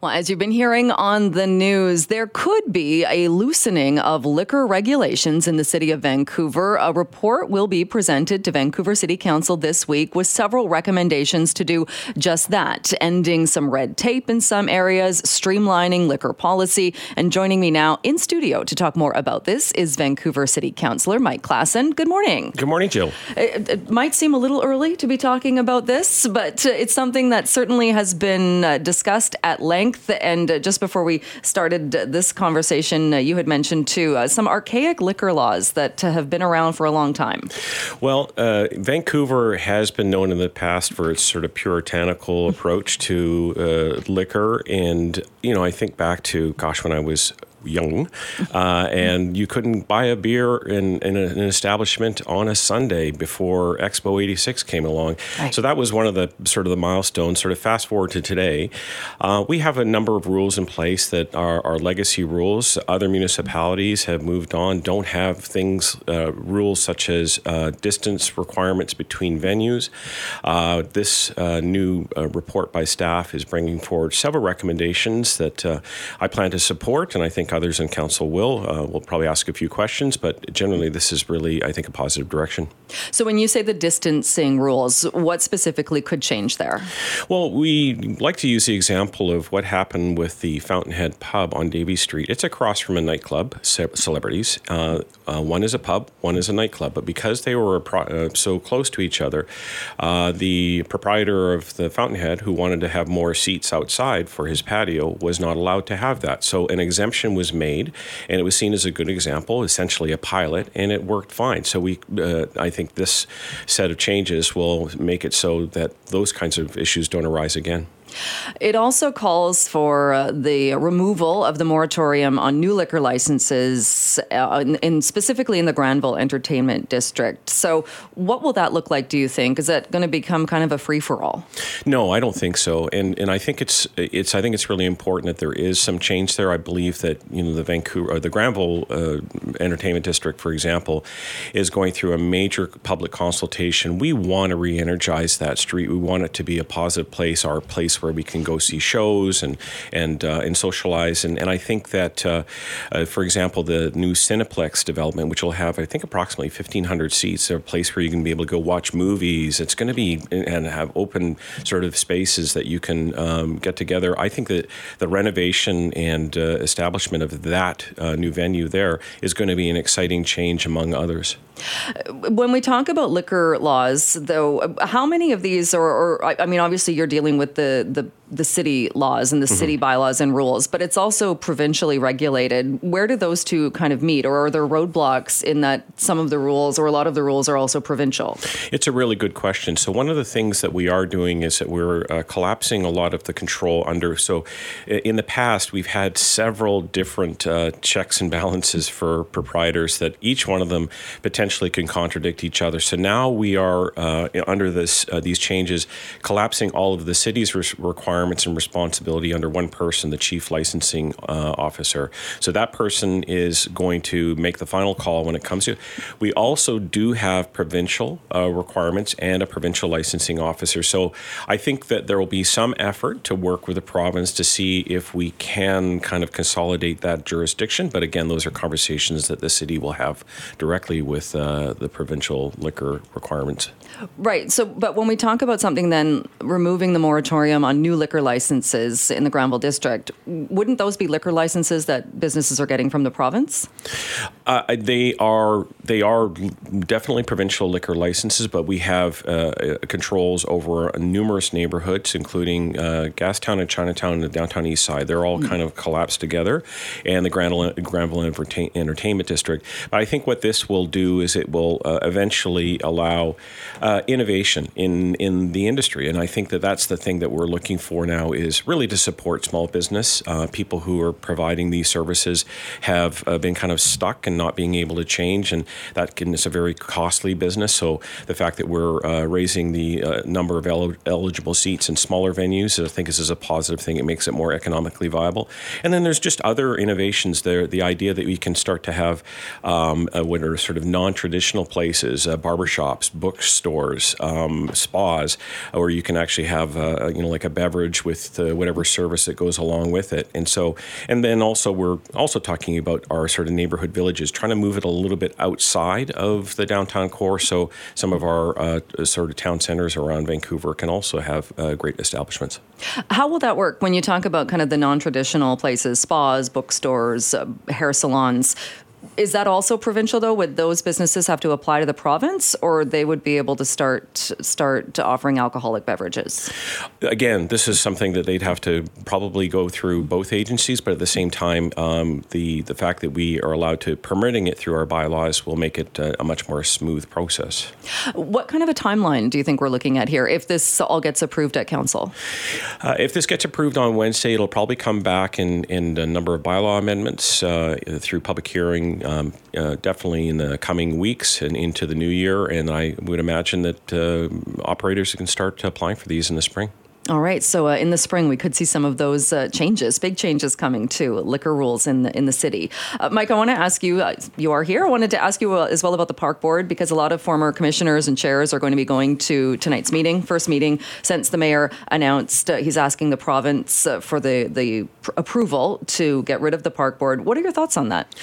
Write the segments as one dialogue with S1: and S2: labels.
S1: Well, as you've been hearing on the news, there could be a loosening of liquor regulations in the city of Vancouver. A report will be presented to Vancouver City Council this week with several recommendations to do just that, ending some red tape in some areas, streamlining liquor policy. And joining me now in studio to talk more about this is Vancouver City Councilor Mike Klassen. Good morning.
S2: Good morning, Jill.
S1: It, it might seem a little early to be talking about this, but uh, it's something that certainly has been uh, discussed at length length. And uh, just before we started this conversation, uh, you had mentioned too uh, some archaic liquor laws that have been around for a long time.
S2: Well, Vancouver has been known in the past for its sort of puritanical approach to liquor. And, you know, I think back to, gosh, when I was young, uh, and you couldn't buy a beer in, in, an establishment on a Sunday before Expo 86 came along. Right. So that was one of the sort of the milestones. Sort of fast forward to today, uh, we have a number of rules in place that are, are, legacy rules. Other municipalities have moved on, don't have things, uh, rules such as uh, distance requirements between venues. Uh, this uh, new report by staff is bringing forward several recommendations that I plan to support, and I think others in council will. Uh, we'll probably ask a few questions, but generally, this is really, I think, a positive direction.
S1: So, when you say the distancing rules, what specifically could change there?
S2: Well, we like to use the example of what happened with the Fountainhead Pub on Davie Street. It's across from a nightclub, celebrities. Uh, uh, one is a pub, one is a nightclub. But because they were pro- uh, so close to each other, uh, the proprietor of the Fountainhead, who wanted to have more seats outside for his patio, was not allowed to have that. So, an exemption was made, and it was seen as a good example, essentially a pilot, and it worked fine. So we, uh, I think this set of changes will make it so that those kinds of issues don't arise again.
S1: It also calls for uh, the removal of the moratorium on new liquor licenses, uh, in, in, specifically in the Granville Entertainment District. So, what will that look like? Do you think is that going to become kind of a free for all?
S2: No, I don't think so. And and I think it's it's I think it's really important that there is some change there. I believe that you know the Vancouver or the Granville uh, Entertainment District, for example, is going through a major public consultation. We want to re-energize that street. We want it to be a positive place, our place where we can go see shows and and uh, and socialize. And, and I think that, uh, uh, for example, the new Cineplex development, which will have I think approximately 1,500 seats, a place where you can be able to go watch movies. It's going to be and have open sort of spaces that you can um, get together. I think that the renovation and uh, establishment of that uh, new venue there is going to be an exciting change among others.
S1: When we talk about liquor laws, though, how many of these, or, or I mean, obviously you're dealing with the the the city laws and the mm-hmm. city bylaws and rules, but it's also provincially regulated. Where do those two kind of meet, or are there roadblocks in that some of the rules or a lot of the rules are also provincial?
S2: It's a really good question. So one of the things that we are doing is that we're uh, collapsing a lot of the control under. So in the past, we've had several different uh, checks and balances for proprietors that each one of them potentially can contradict each other. So now we are uh, under this uh, these changes, collapsing all of the city's re- requirements requirements and responsibility under one person, the chief licensing uh, officer. So that person is going to make the final call when it comes to. We also do have provincial uh, requirements and a provincial licensing officer. So I think that there will be some effort to work with the province to see if we can kind of consolidate that jurisdiction. But again, those are conversations that the city will have directly with uh, the provincial liquor requirements.
S1: Right. So, but when we talk about something, then removing the moratorium on new liquor liquor licenses in the Granville district. Wouldn't those be liquor licenses that businesses are getting from the province?
S2: Uh, they are they are definitely provincial liquor licenses, but we have uh, controls over numerous neighborhoods, including uh, Gastown and Chinatown and the downtown east side. They're all mm. kind of collapsed together, and the Granville, Granville Entertainment District. But I think what this will do is it will uh, eventually allow uh, innovation in in the industry, and I think that that's the thing that we're looking for for now is really to support small business. Uh, people who are providing these services have uh, been kind of stuck and not being able to change, and that can, a very costly business. So the fact that we're uh, raising the uh, number of el- eligible seats in smaller venues, I think this is a positive thing. It makes it more economically viable. And then there's just other innovations there. The idea that we can start to have um, uh, what are sort of non-traditional places, uh, barbershops, bookstores, um, spas, where you can actually have you know like a beverage beverage with uh, whatever service that goes along with it. And so, and then also we're also talking about our sort of neighborhood villages, trying to move it a little bit outside of the downtown core. So some of our uh, sort of town centers around Vancouver can also have uh, great establishments.
S1: How will that work when you talk about kind of the non-traditional places, spas, bookstores, uh, hair salons? Is that also provincial though? Would those businesses have to apply to the province, or they would be able to start start offering alcoholic beverages?
S2: Again, this is something that they'd have to probably go through both agencies, but at the same time, um, the the fact that we are allowed to permitting it through our bylaws will make it a, a much more smooth process.
S1: What kind of a timeline do you think we're looking at here if this all gets approved at council?
S2: Uh, if this gets approved on Wednesday, it'll probably come back in in a number of bylaw amendments uh, through public hearing um, uh, definitely in the coming weeks and into the new year. And I would imagine that uh, operators can start applying for these in the spring.
S1: All right. So uh, in the spring, we could see some of those uh, changes, big changes coming to liquor rules in the in the city. Uh, Mike, I want to ask you. Uh, you are here. I wanted to ask you uh, as well about the park board because a lot of former commissioners and chairs are going to be going to tonight's meeting, first meeting since the mayor announced uh, he's asking the province for the the pr- approval to get rid of the park board. What are your thoughts on that?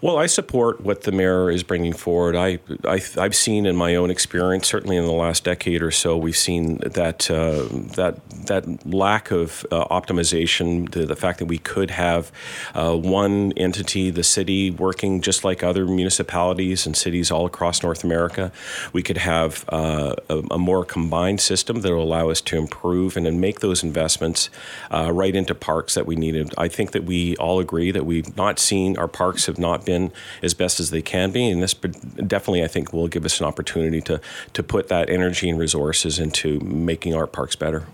S2: Well, I support what the mayor is bringing forward. I, I have seen in my own experience, certainly in the last decade or so, we've seen that that that lack of uh, optimization, the, the, fact that we could have uh, one entity, the city, working just like other municipalities and cities all across North America, we could have uh, a, a, more combined system that will allow us to improve and then make those investments uh, right into parks that we needed. I think that we all agree that we've not seen our parks have not been as best as they can be, and this definitely I think will give us an opportunity to to put that energy and resources into making our parks better.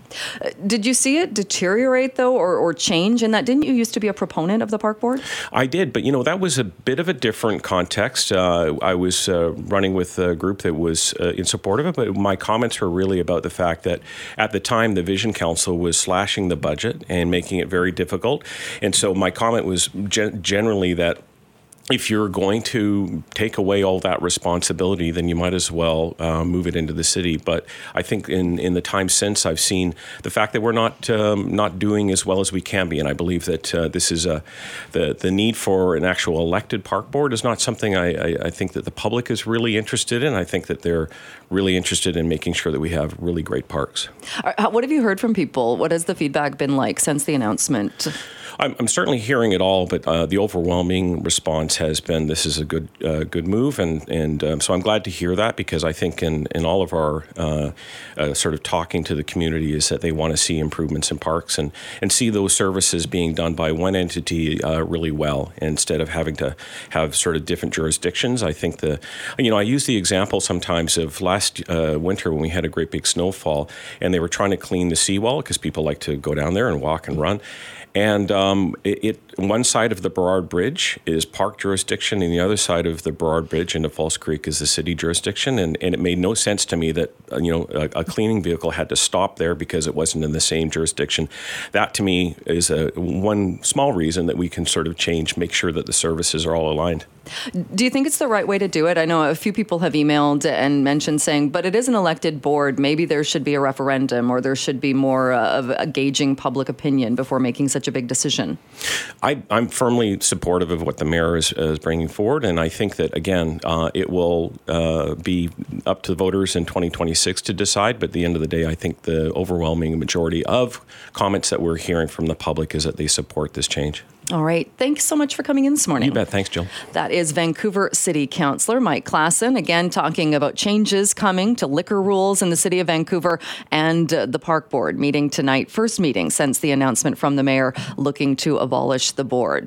S1: Did you see it deteriorate though, or, or change in that? Didn't you used to be a proponent of the park board?
S2: I did, but you know that was a bit of a different context. Uh, I was uh, running with a group that was uh, in support of it, but my comments were really about the fact that at the time the Vision Council was slashing the budget and making it very difficult, and so my comment was gen- generally that if you're going to take away all that responsibility, then you might as well uh, move it into the city. But I think in, in the time since, I've seen the fact that we're not um, not doing as well as we can be, and I believe that uh, this is a the the need for an actual elected park board is not something I, I, I think that the public is really interested in. I think that they're really interested in making sure that we have really great parks.
S1: What have you heard from people? What has the feedback been like since the announcement?
S2: I'm, I'm certainly hearing it all, but uh, the overwhelming response has been this is a good uh, good move, and and um, so I'm glad to hear that because I think in in all of our uh, uh sort of talking to the community is that they want to see improvements in parks and and see those services being done by one entity uh, really well instead of having to have sort of different jurisdictions. I think the you know I use the example sometimes of last winter when we had a great big snowfall and they were trying to clean the seawall because people like to go down there and walk and run and um, it, it, one side of the Burrard Bridge is park jurisdiction, and the other side of the Burrard Bridge into False Creek is the city jurisdiction. And, and it made no sense to me that uh, you know a, a, cleaning vehicle had to stop there because it wasn't in the same jurisdiction. That to me is a one small reason that we can sort of change, make sure that the services are all aligned.
S1: Do you think it's the right way to do it? I know a few people have emailed and mentioned saying, but it is an elected board. Maybe there should be a referendum or there should be more uh, of a gauging public opinion before making such a big decision.
S2: I, am firmly supportive of what the mayor is, is, bringing forward, and I think that, again, uh, it will uh, be up to the voters in 2026 to decide. But at the end of the day, I think the overwhelming majority of comments that we're hearing from the public is that they support this change.
S1: All right. Thanks so much for coming in this morning.
S2: You bet. Thanks, Jill.
S1: That is Vancouver City Councillor Mike Klassen, again talking about changes coming to liquor rules in the city of Vancouver and uh, the park board meeting tonight. First meeting since the announcement from the mayor looking to abolish the board.